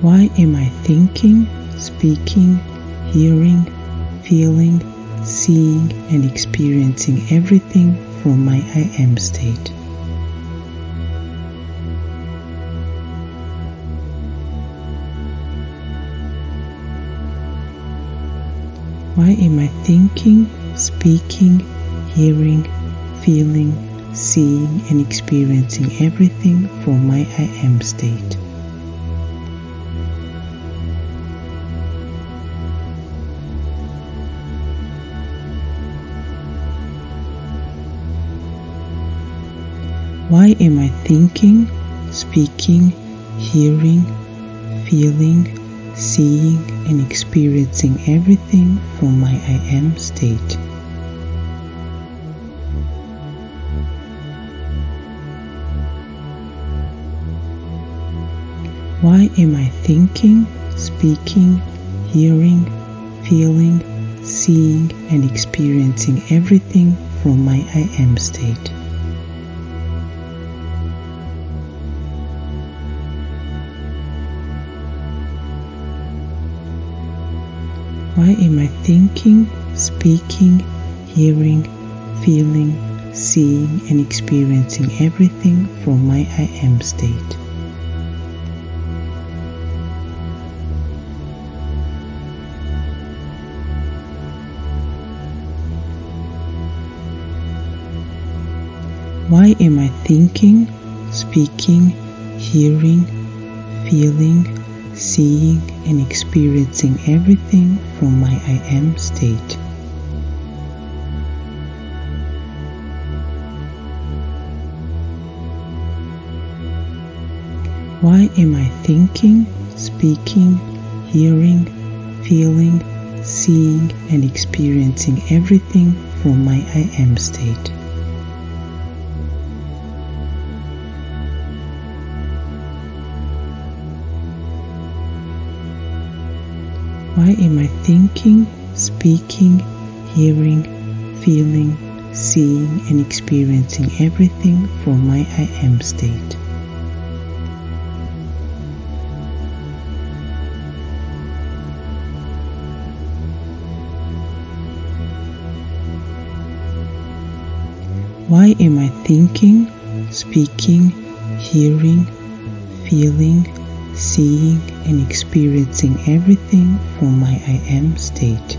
Why am I thinking, speaking, hearing, feeling, seeing, and experiencing everything from my I am state? Why am I thinking, speaking, hearing, feeling, seeing, and experiencing everything from my I am state? Why am I thinking, speaking, hearing, feeling, seeing, and experiencing everything from my I am state? Why am I thinking, speaking, hearing, feeling, seeing, and experiencing everything from my I am state? Why am I thinking, speaking, hearing, feeling, seeing, and experiencing everything from my I am state? Why am I thinking, speaking, hearing, feeling, seeing, and experiencing everything from my I am state? Why am I thinking, speaking, hearing, feeling, seeing, and experiencing everything from my I am state? Why am I thinking, speaking, hearing, feeling, seeing, and experiencing everything from my I am state? Why am I thinking, speaking, hearing, feeling, seeing, and experiencing everything from my I am state?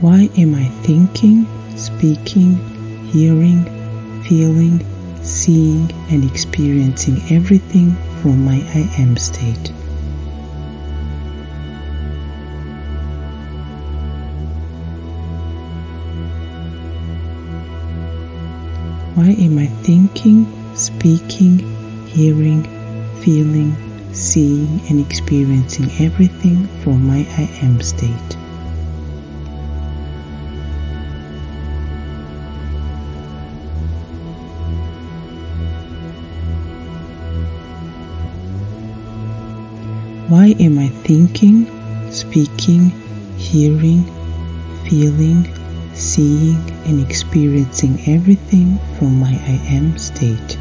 Why am I thinking, speaking, hearing, feeling, seeing, and experiencing everything from my I am state? Why am I thinking, speaking, hearing, feeling, seeing, and experiencing everything from my I am state? Why am I thinking, speaking, hearing, feeling, seeing, and experiencing everything from my I am state?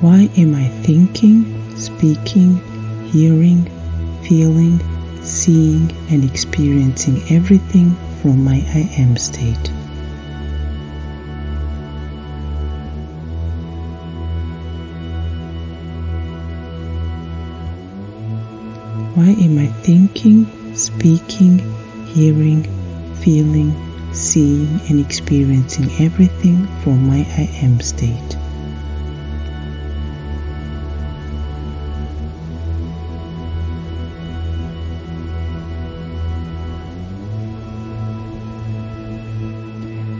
Why am I thinking, speaking, hearing, feeling, seeing, and experiencing everything from my I am state? Why am I thinking, speaking, hearing, feeling, seeing, and experiencing everything from my I am state?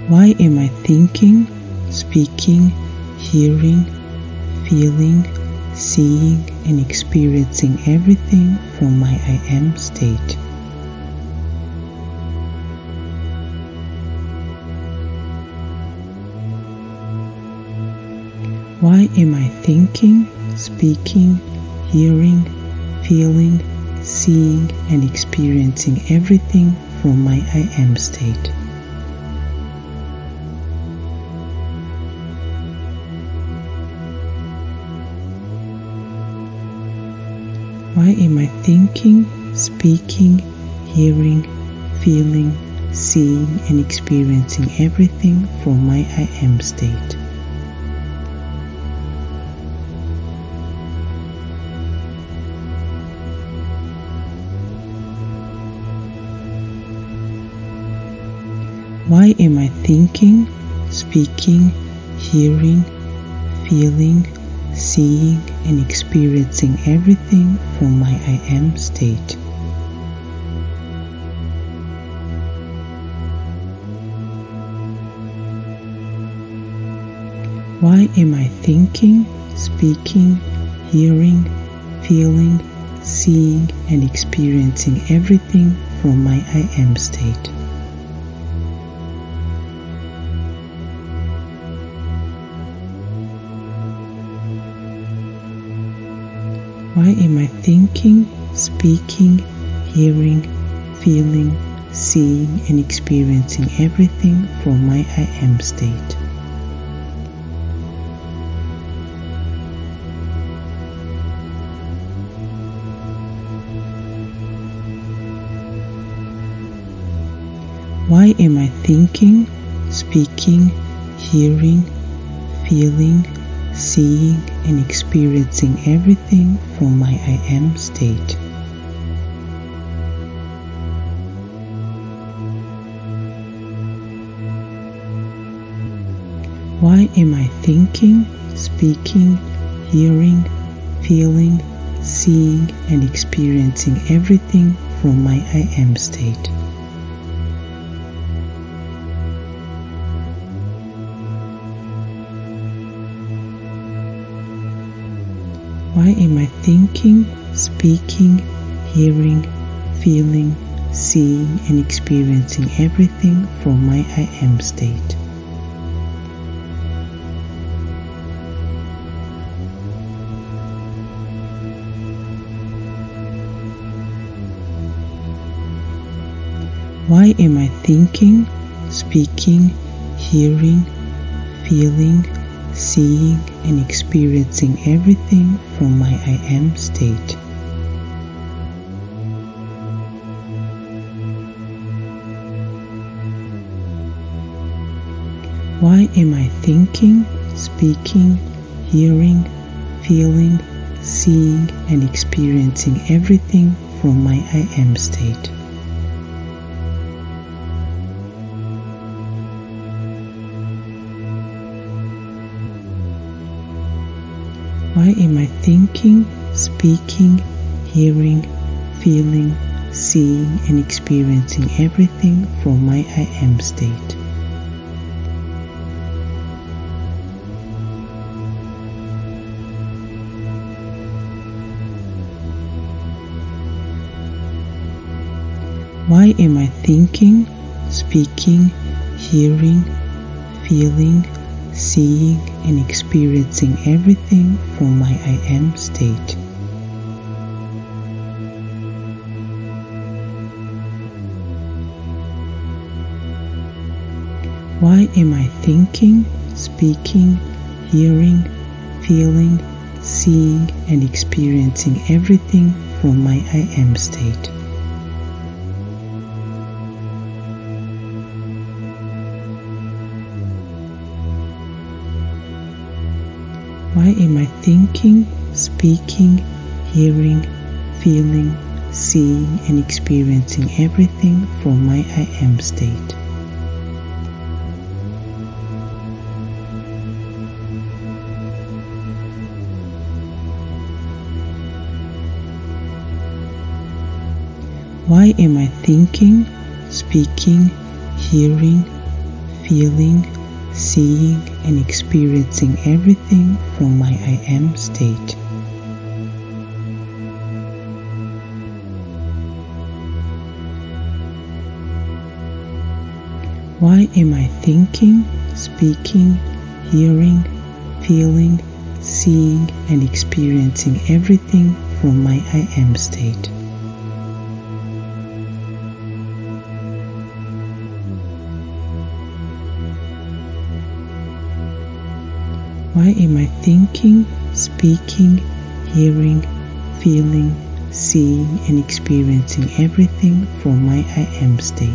Why am I thinking, speaking, hearing, feeling, seeing, and experiencing everything from my I am state? Why am I thinking, speaking, hearing, feeling, seeing, and experiencing everything from my I am state. Why am I thinking, speaking, hearing, feeling, seeing, and experiencing everything from my I am state? Why am I thinking, speaking, hearing, feeling, seeing, and experiencing everything from my I am state? Why am I thinking, speaking, hearing, feeling, seeing, and experiencing everything from my I am state? Why am I thinking, speaking, hearing, feeling, seeing, and experiencing everything from my I am state? Why am I thinking, speaking, hearing, feeling, seeing, and experiencing everything from my I am state? Why am I thinking, speaking, hearing, feeling, seeing, and experiencing everything from my I am state? Why am I thinking, speaking, hearing, feeling, seeing, and experiencing everything from my I am state? Why am I thinking, speaking, hearing, feeling, seeing, and experiencing everything from my I am state? Why am I thinking, speaking, hearing, feeling, seeing, and experiencing everything from my I am state? Am I thinking, speaking, hearing, feeling, seeing, and experiencing everything from my I am state? Why am I thinking, speaking, hearing, feeling, seeing, and experiencing everything from my I am state? Why am I thinking, speaking, hearing, feeling, seeing, and experiencing everything from my I am state? Why am I thinking, speaking, hearing, feeling, seeing, and experiencing everything from my I am state? Why am I thinking, speaking, hearing, feeling, seeing, and experiencing everything from my I am state? Why am I thinking, speaking, hearing, feeling, seeing, and experiencing everything from my I am state. Why am I thinking, speaking, hearing, feeling, seeing, and experiencing everything from my I am state?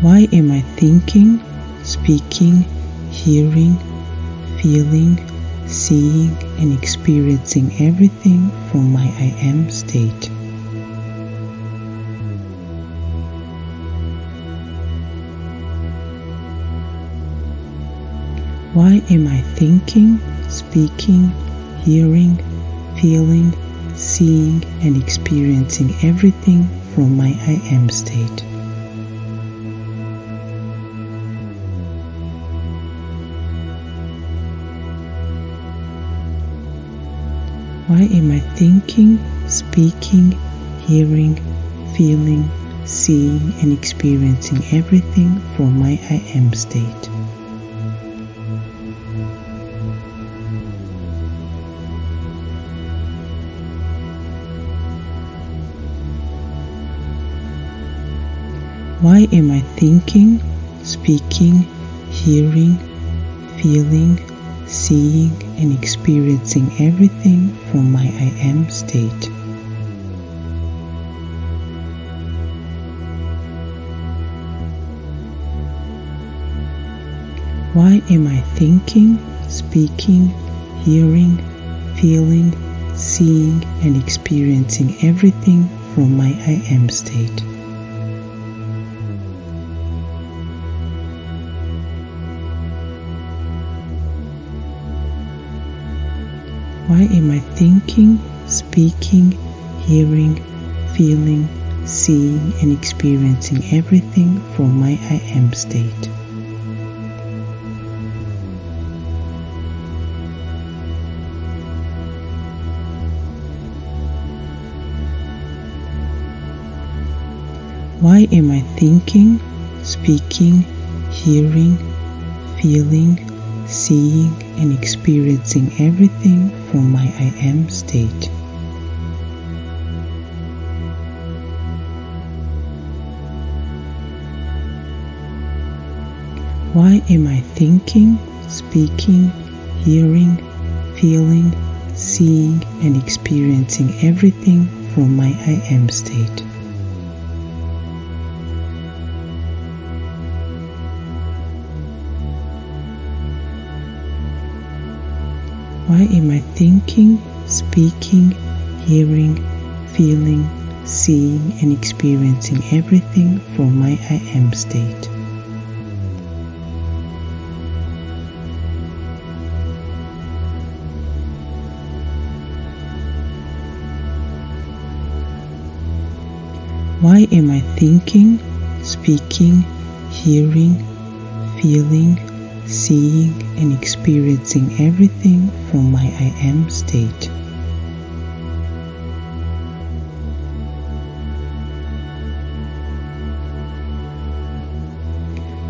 Why am I thinking, speaking, hearing, feeling, seeing, and experiencing everything from my I am state? Why am I thinking, speaking, hearing, feeling, seeing, and experiencing everything from my I am state? Am I thinking, speaking, hearing, feeling, seeing, and experiencing everything from my I am state? Why am I thinking, speaking, hearing, feeling, seeing, and experiencing everything from my I am state? Why am I thinking, speaking, hearing, feeling, seeing, and experiencing everything from my I am state? Why am I thinking, speaking, hearing, feeling, seeing, and experiencing everything from my I am state? Why am I thinking, speaking, hearing, feeling, seeing, and experiencing everything from my I am state? Why am I thinking, speaking, hearing, feeling, seeing, and experiencing everything from my I am state? Why am I thinking, speaking, hearing, feeling, seeing, and experiencing everything from my I am state? Why am I thinking, speaking, hearing, feeling, seeing, and experiencing everything from my I am state?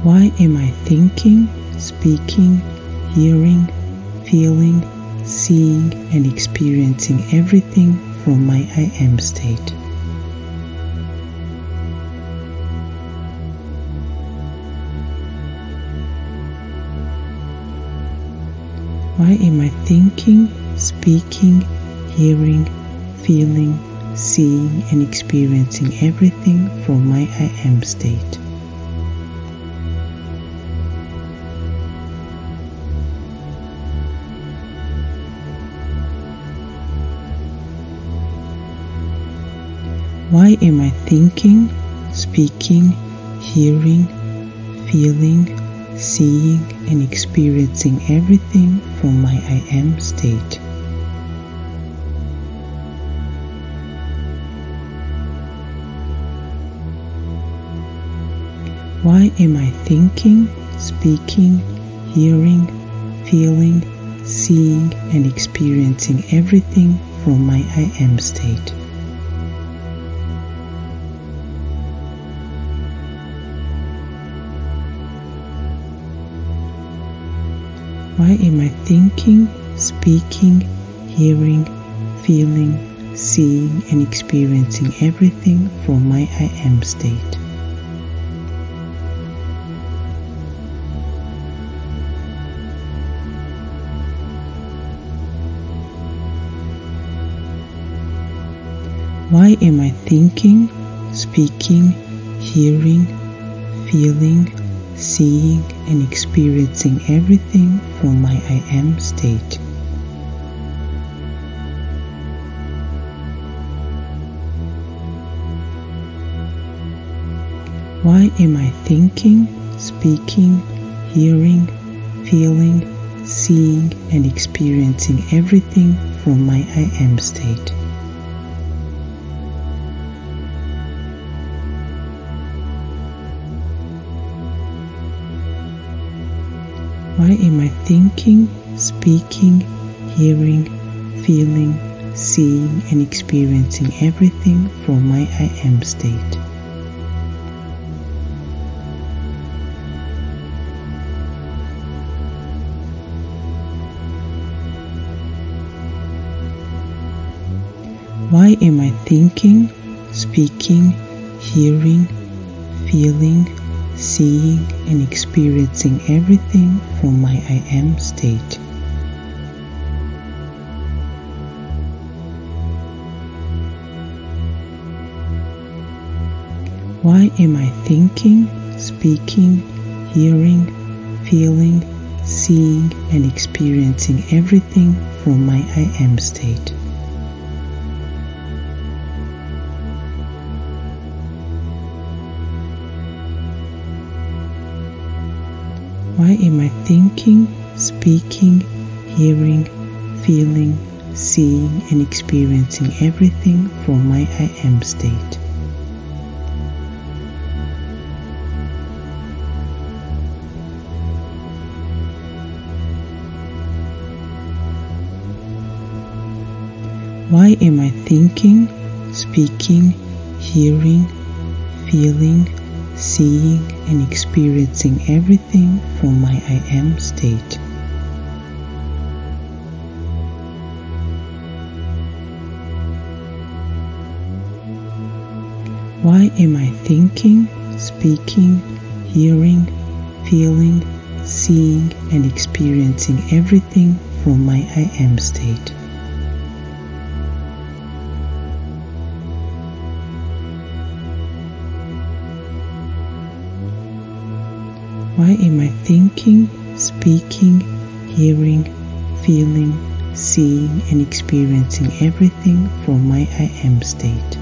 Why am I thinking, speaking, hearing, feeling, seeing, and experiencing everything from my I am state? Why am I thinking, speaking, hearing, feeling, seeing, and experiencing everything from my I am state? Why am I thinking, speaking, hearing, feeling, seeing, and experiencing everything from my I am state? Why am I thinking, speaking, hearing, feeling, seeing, and experiencing everything from my I am state? Why am I thinking, speaking, hearing, feeling, seeing, and experiencing everything from my I am state? Why am I thinking, speaking, hearing, feeling, seeing, and experiencing everything from my I am state? Why am I thinking, speaking, hearing, feeling, seeing, and experiencing everything from my I am state? Why am I thinking, speaking, hearing, feeling, seeing, and experiencing everything from my I am state? Why am I thinking, speaking, hearing, feeling, seeing, and experiencing everything from my I am state? Why am I thinking, speaking, hearing, feeling, seeing, and experiencing everything from my I am state? Why am I thinking, speaking, hearing, feeling, seeing, and experiencing everything from my I am state? Why am I thinking, speaking, hearing, feeling, seeing, and experiencing everything from my I am state? Why am I thinking, speaking, hearing, feeling, seeing, and experiencing everything from my I am state? Why am I thinking, speaking, hearing, feeling, seeing, and experiencing everything from my I am state?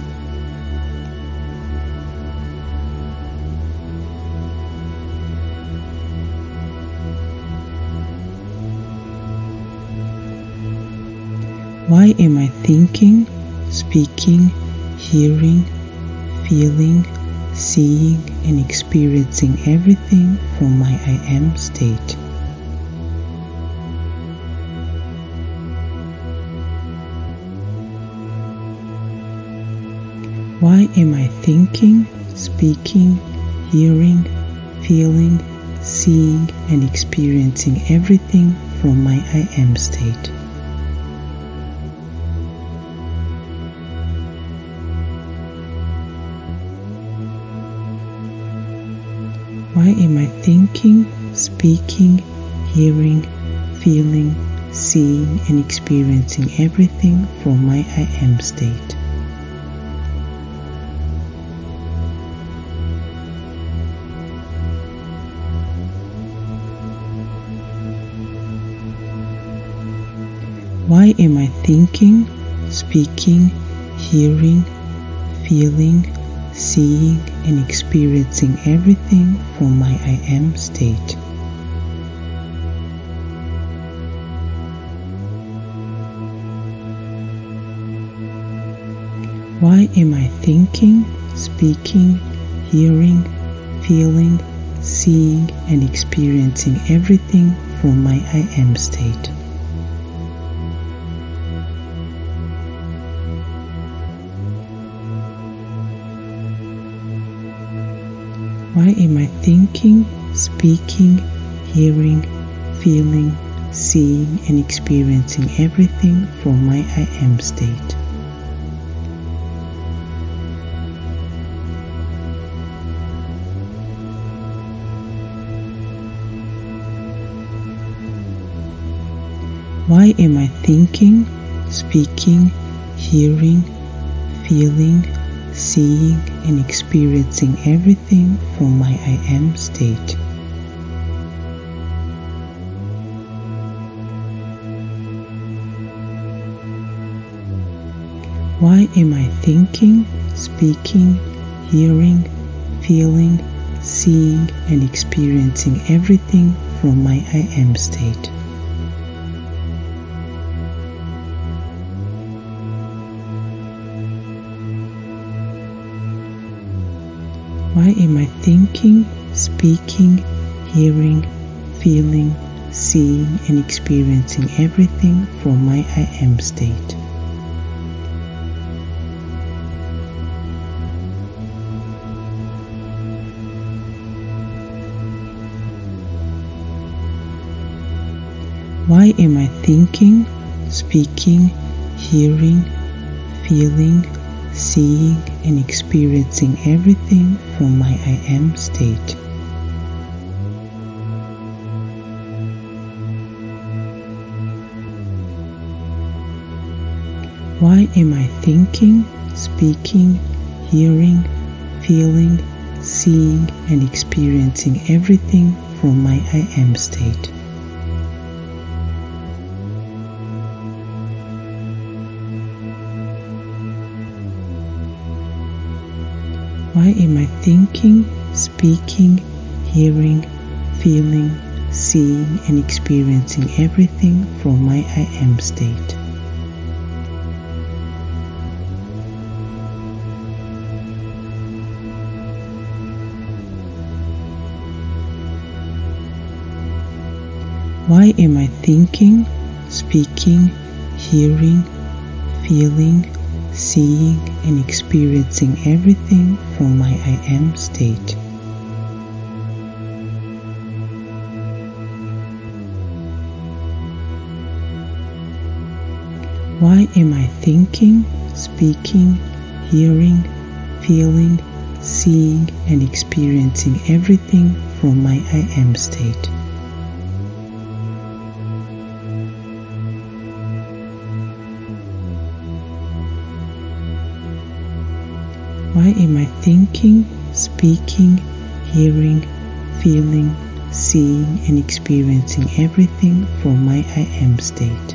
Why am I thinking, speaking, hearing, feeling, seeing, and experiencing everything from my I am state? Why am I thinking, speaking, hearing, feeling, seeing, and experiencing everything from my I am state? Why am I thinking, speaking, hearing, feeling, seeing, and experiencing everything from my I am state? Why am I thinking, speaking, hearing, feeling, seeing, and experiencing everything from my I am state? Why am I thinking, speaking, hearing, feeling, seeing, and experiencing everything from my I am state? Why am I thinking, speaking, hearing, feeling, seeing and experiencing everything from my I am state. Why am I thinking, speaking, hearing, feeling, seeing, and experiencing everything from my I am state? Why am I thinking, speaking, hearing, feeling, seeing, and experiencing everything from my I am state? Why am I thinking, speaking, hearing, feeling, seeing, and experiencing everything from my I am state? Why am I thinking, speaking, hearing, feeling, seeing, and experiencing everything from my I am state? Why am I thinking, speaking, hearing, feeling, seeing, and experiencing everything from my I am state? Why am I thinking, speaking, hearing, feeling, seeing, and experiencing everything from my I am state? Why am I thinking, speaking, hearing, feeling, seeing, and experiencing everything from my I am state? Why am I thinking, speaking, hearing, feeling, seeing, and experiencing everything from my I am state? Am I thinking, speaking, hearing, feeling, seeing, and experiencing everything from my I am state?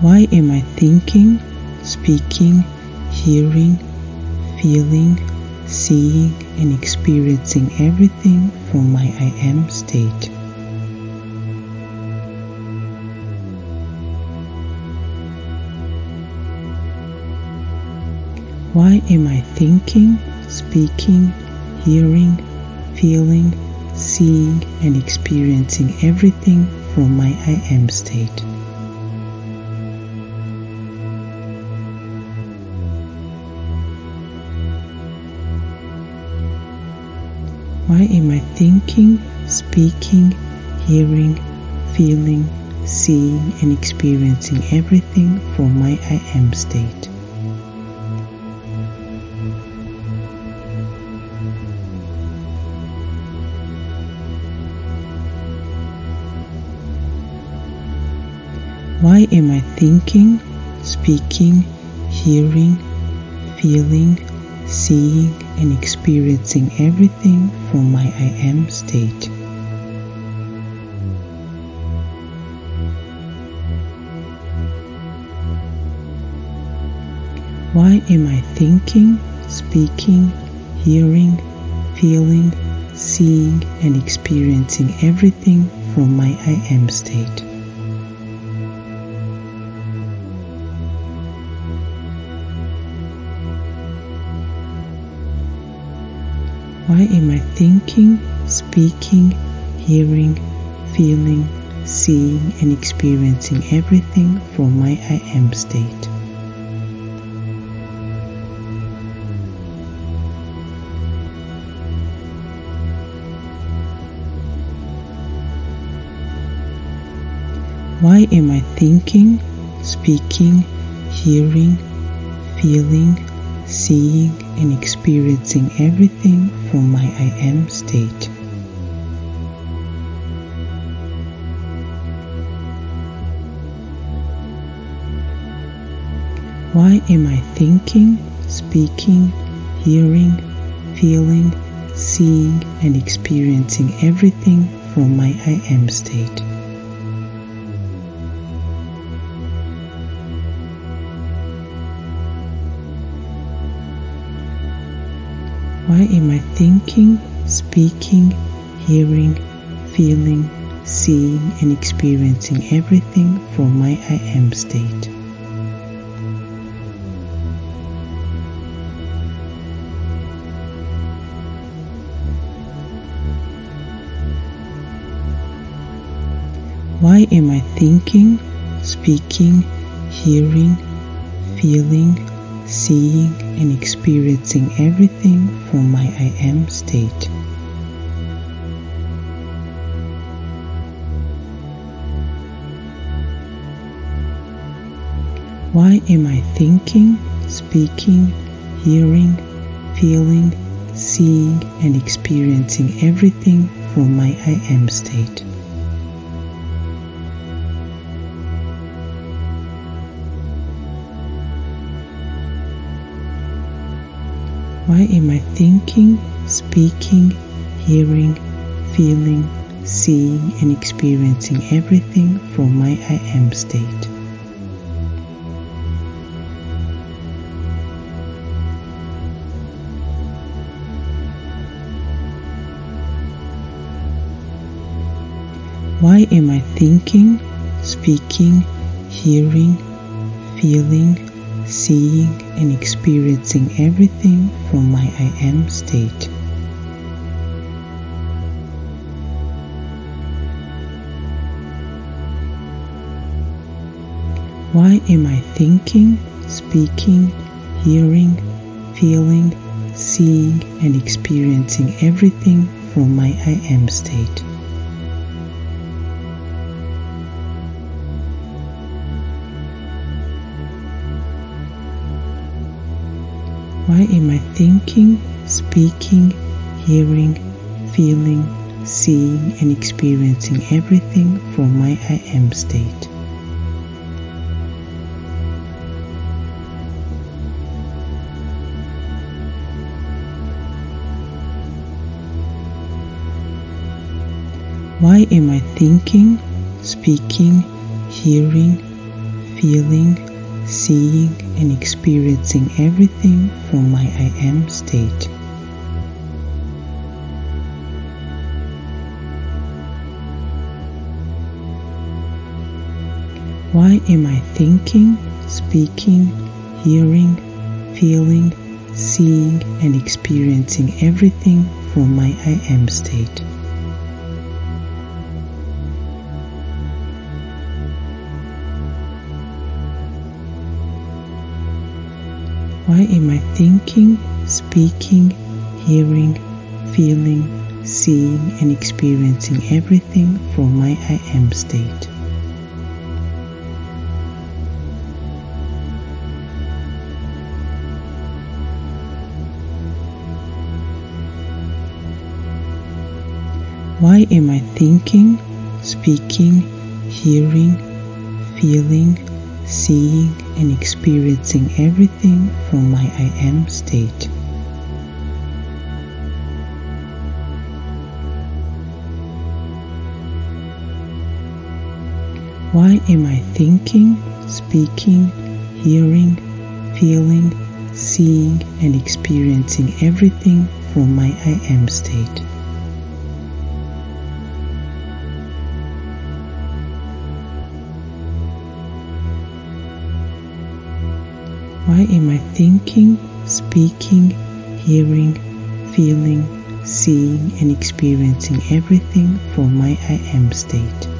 Why am I thinking, speaking, hearing, feeling, seeing, and experiencing everything from my I am state? Why am I thinking, speaking, hearing, feeling, seeing, and experiencing everything from my I am state? Why am I thinking, speaking, hearing, feeling, seeing, and experiencing everything from my I am state? Why am I thinking, speaking, hearing, feeling, seeing, and experiencing everything from my I am state? Why am I thinking, speaking, hearing, feeling, seeing, and experiencing everything from my I am state? Why am I thinking, speaking, hearing, feeling, seeing, and experiencing everything from my I am state? Why am I thinking, speaking, hearing, feeling, seeing, and experiencing everything from my I am state? Why am I thinking, speaking, hearing, feeling, seeing, and experiencing everything from my I am state? Why am I thinking, speaking, hearing, feeling, seeing, and experiencing everything from my I am state? Why am I thinking, speaking, hearing, feeling, seeing, and experiencing everything from my I am state? Why am I thinking, speaking, hearing, feeling, seeing, and experiencing everything from my I am state? Why am I thinking, speaking, hearing, feeling, seeing, and experiencing everything from my I am state? Why am I thinking, speaking, hearing, feeling, seeing, and experiencing everything from my I am state? Why am I thinking, speaking, hearing, feeling, seeing, and experiencing everything from my I am state? Why am I thinking, speaking, hearing, feeling, seeing, and experiencing everything from my I am state? Why am I thinking, speaking, hearing, feeling, seeing, and experiencing everything from my I am state? Why am I thinking, speaking, hearing, feeling, seeing, and experiencing everything from my I am state? Why am I thinking, speaking, hearing, feeling, seeing, and experiencing everything from my I am state? Why am I thinking, speaking, hearing, feeling, seeing, and experiencing everything from my I am state? Why am I thinking, speaking, hearing, feeling, seeing, and experiencing everything from my I am state? Why am I thinking, speaking, hearing, feeling, seeing, and experiencing everything from my I am state?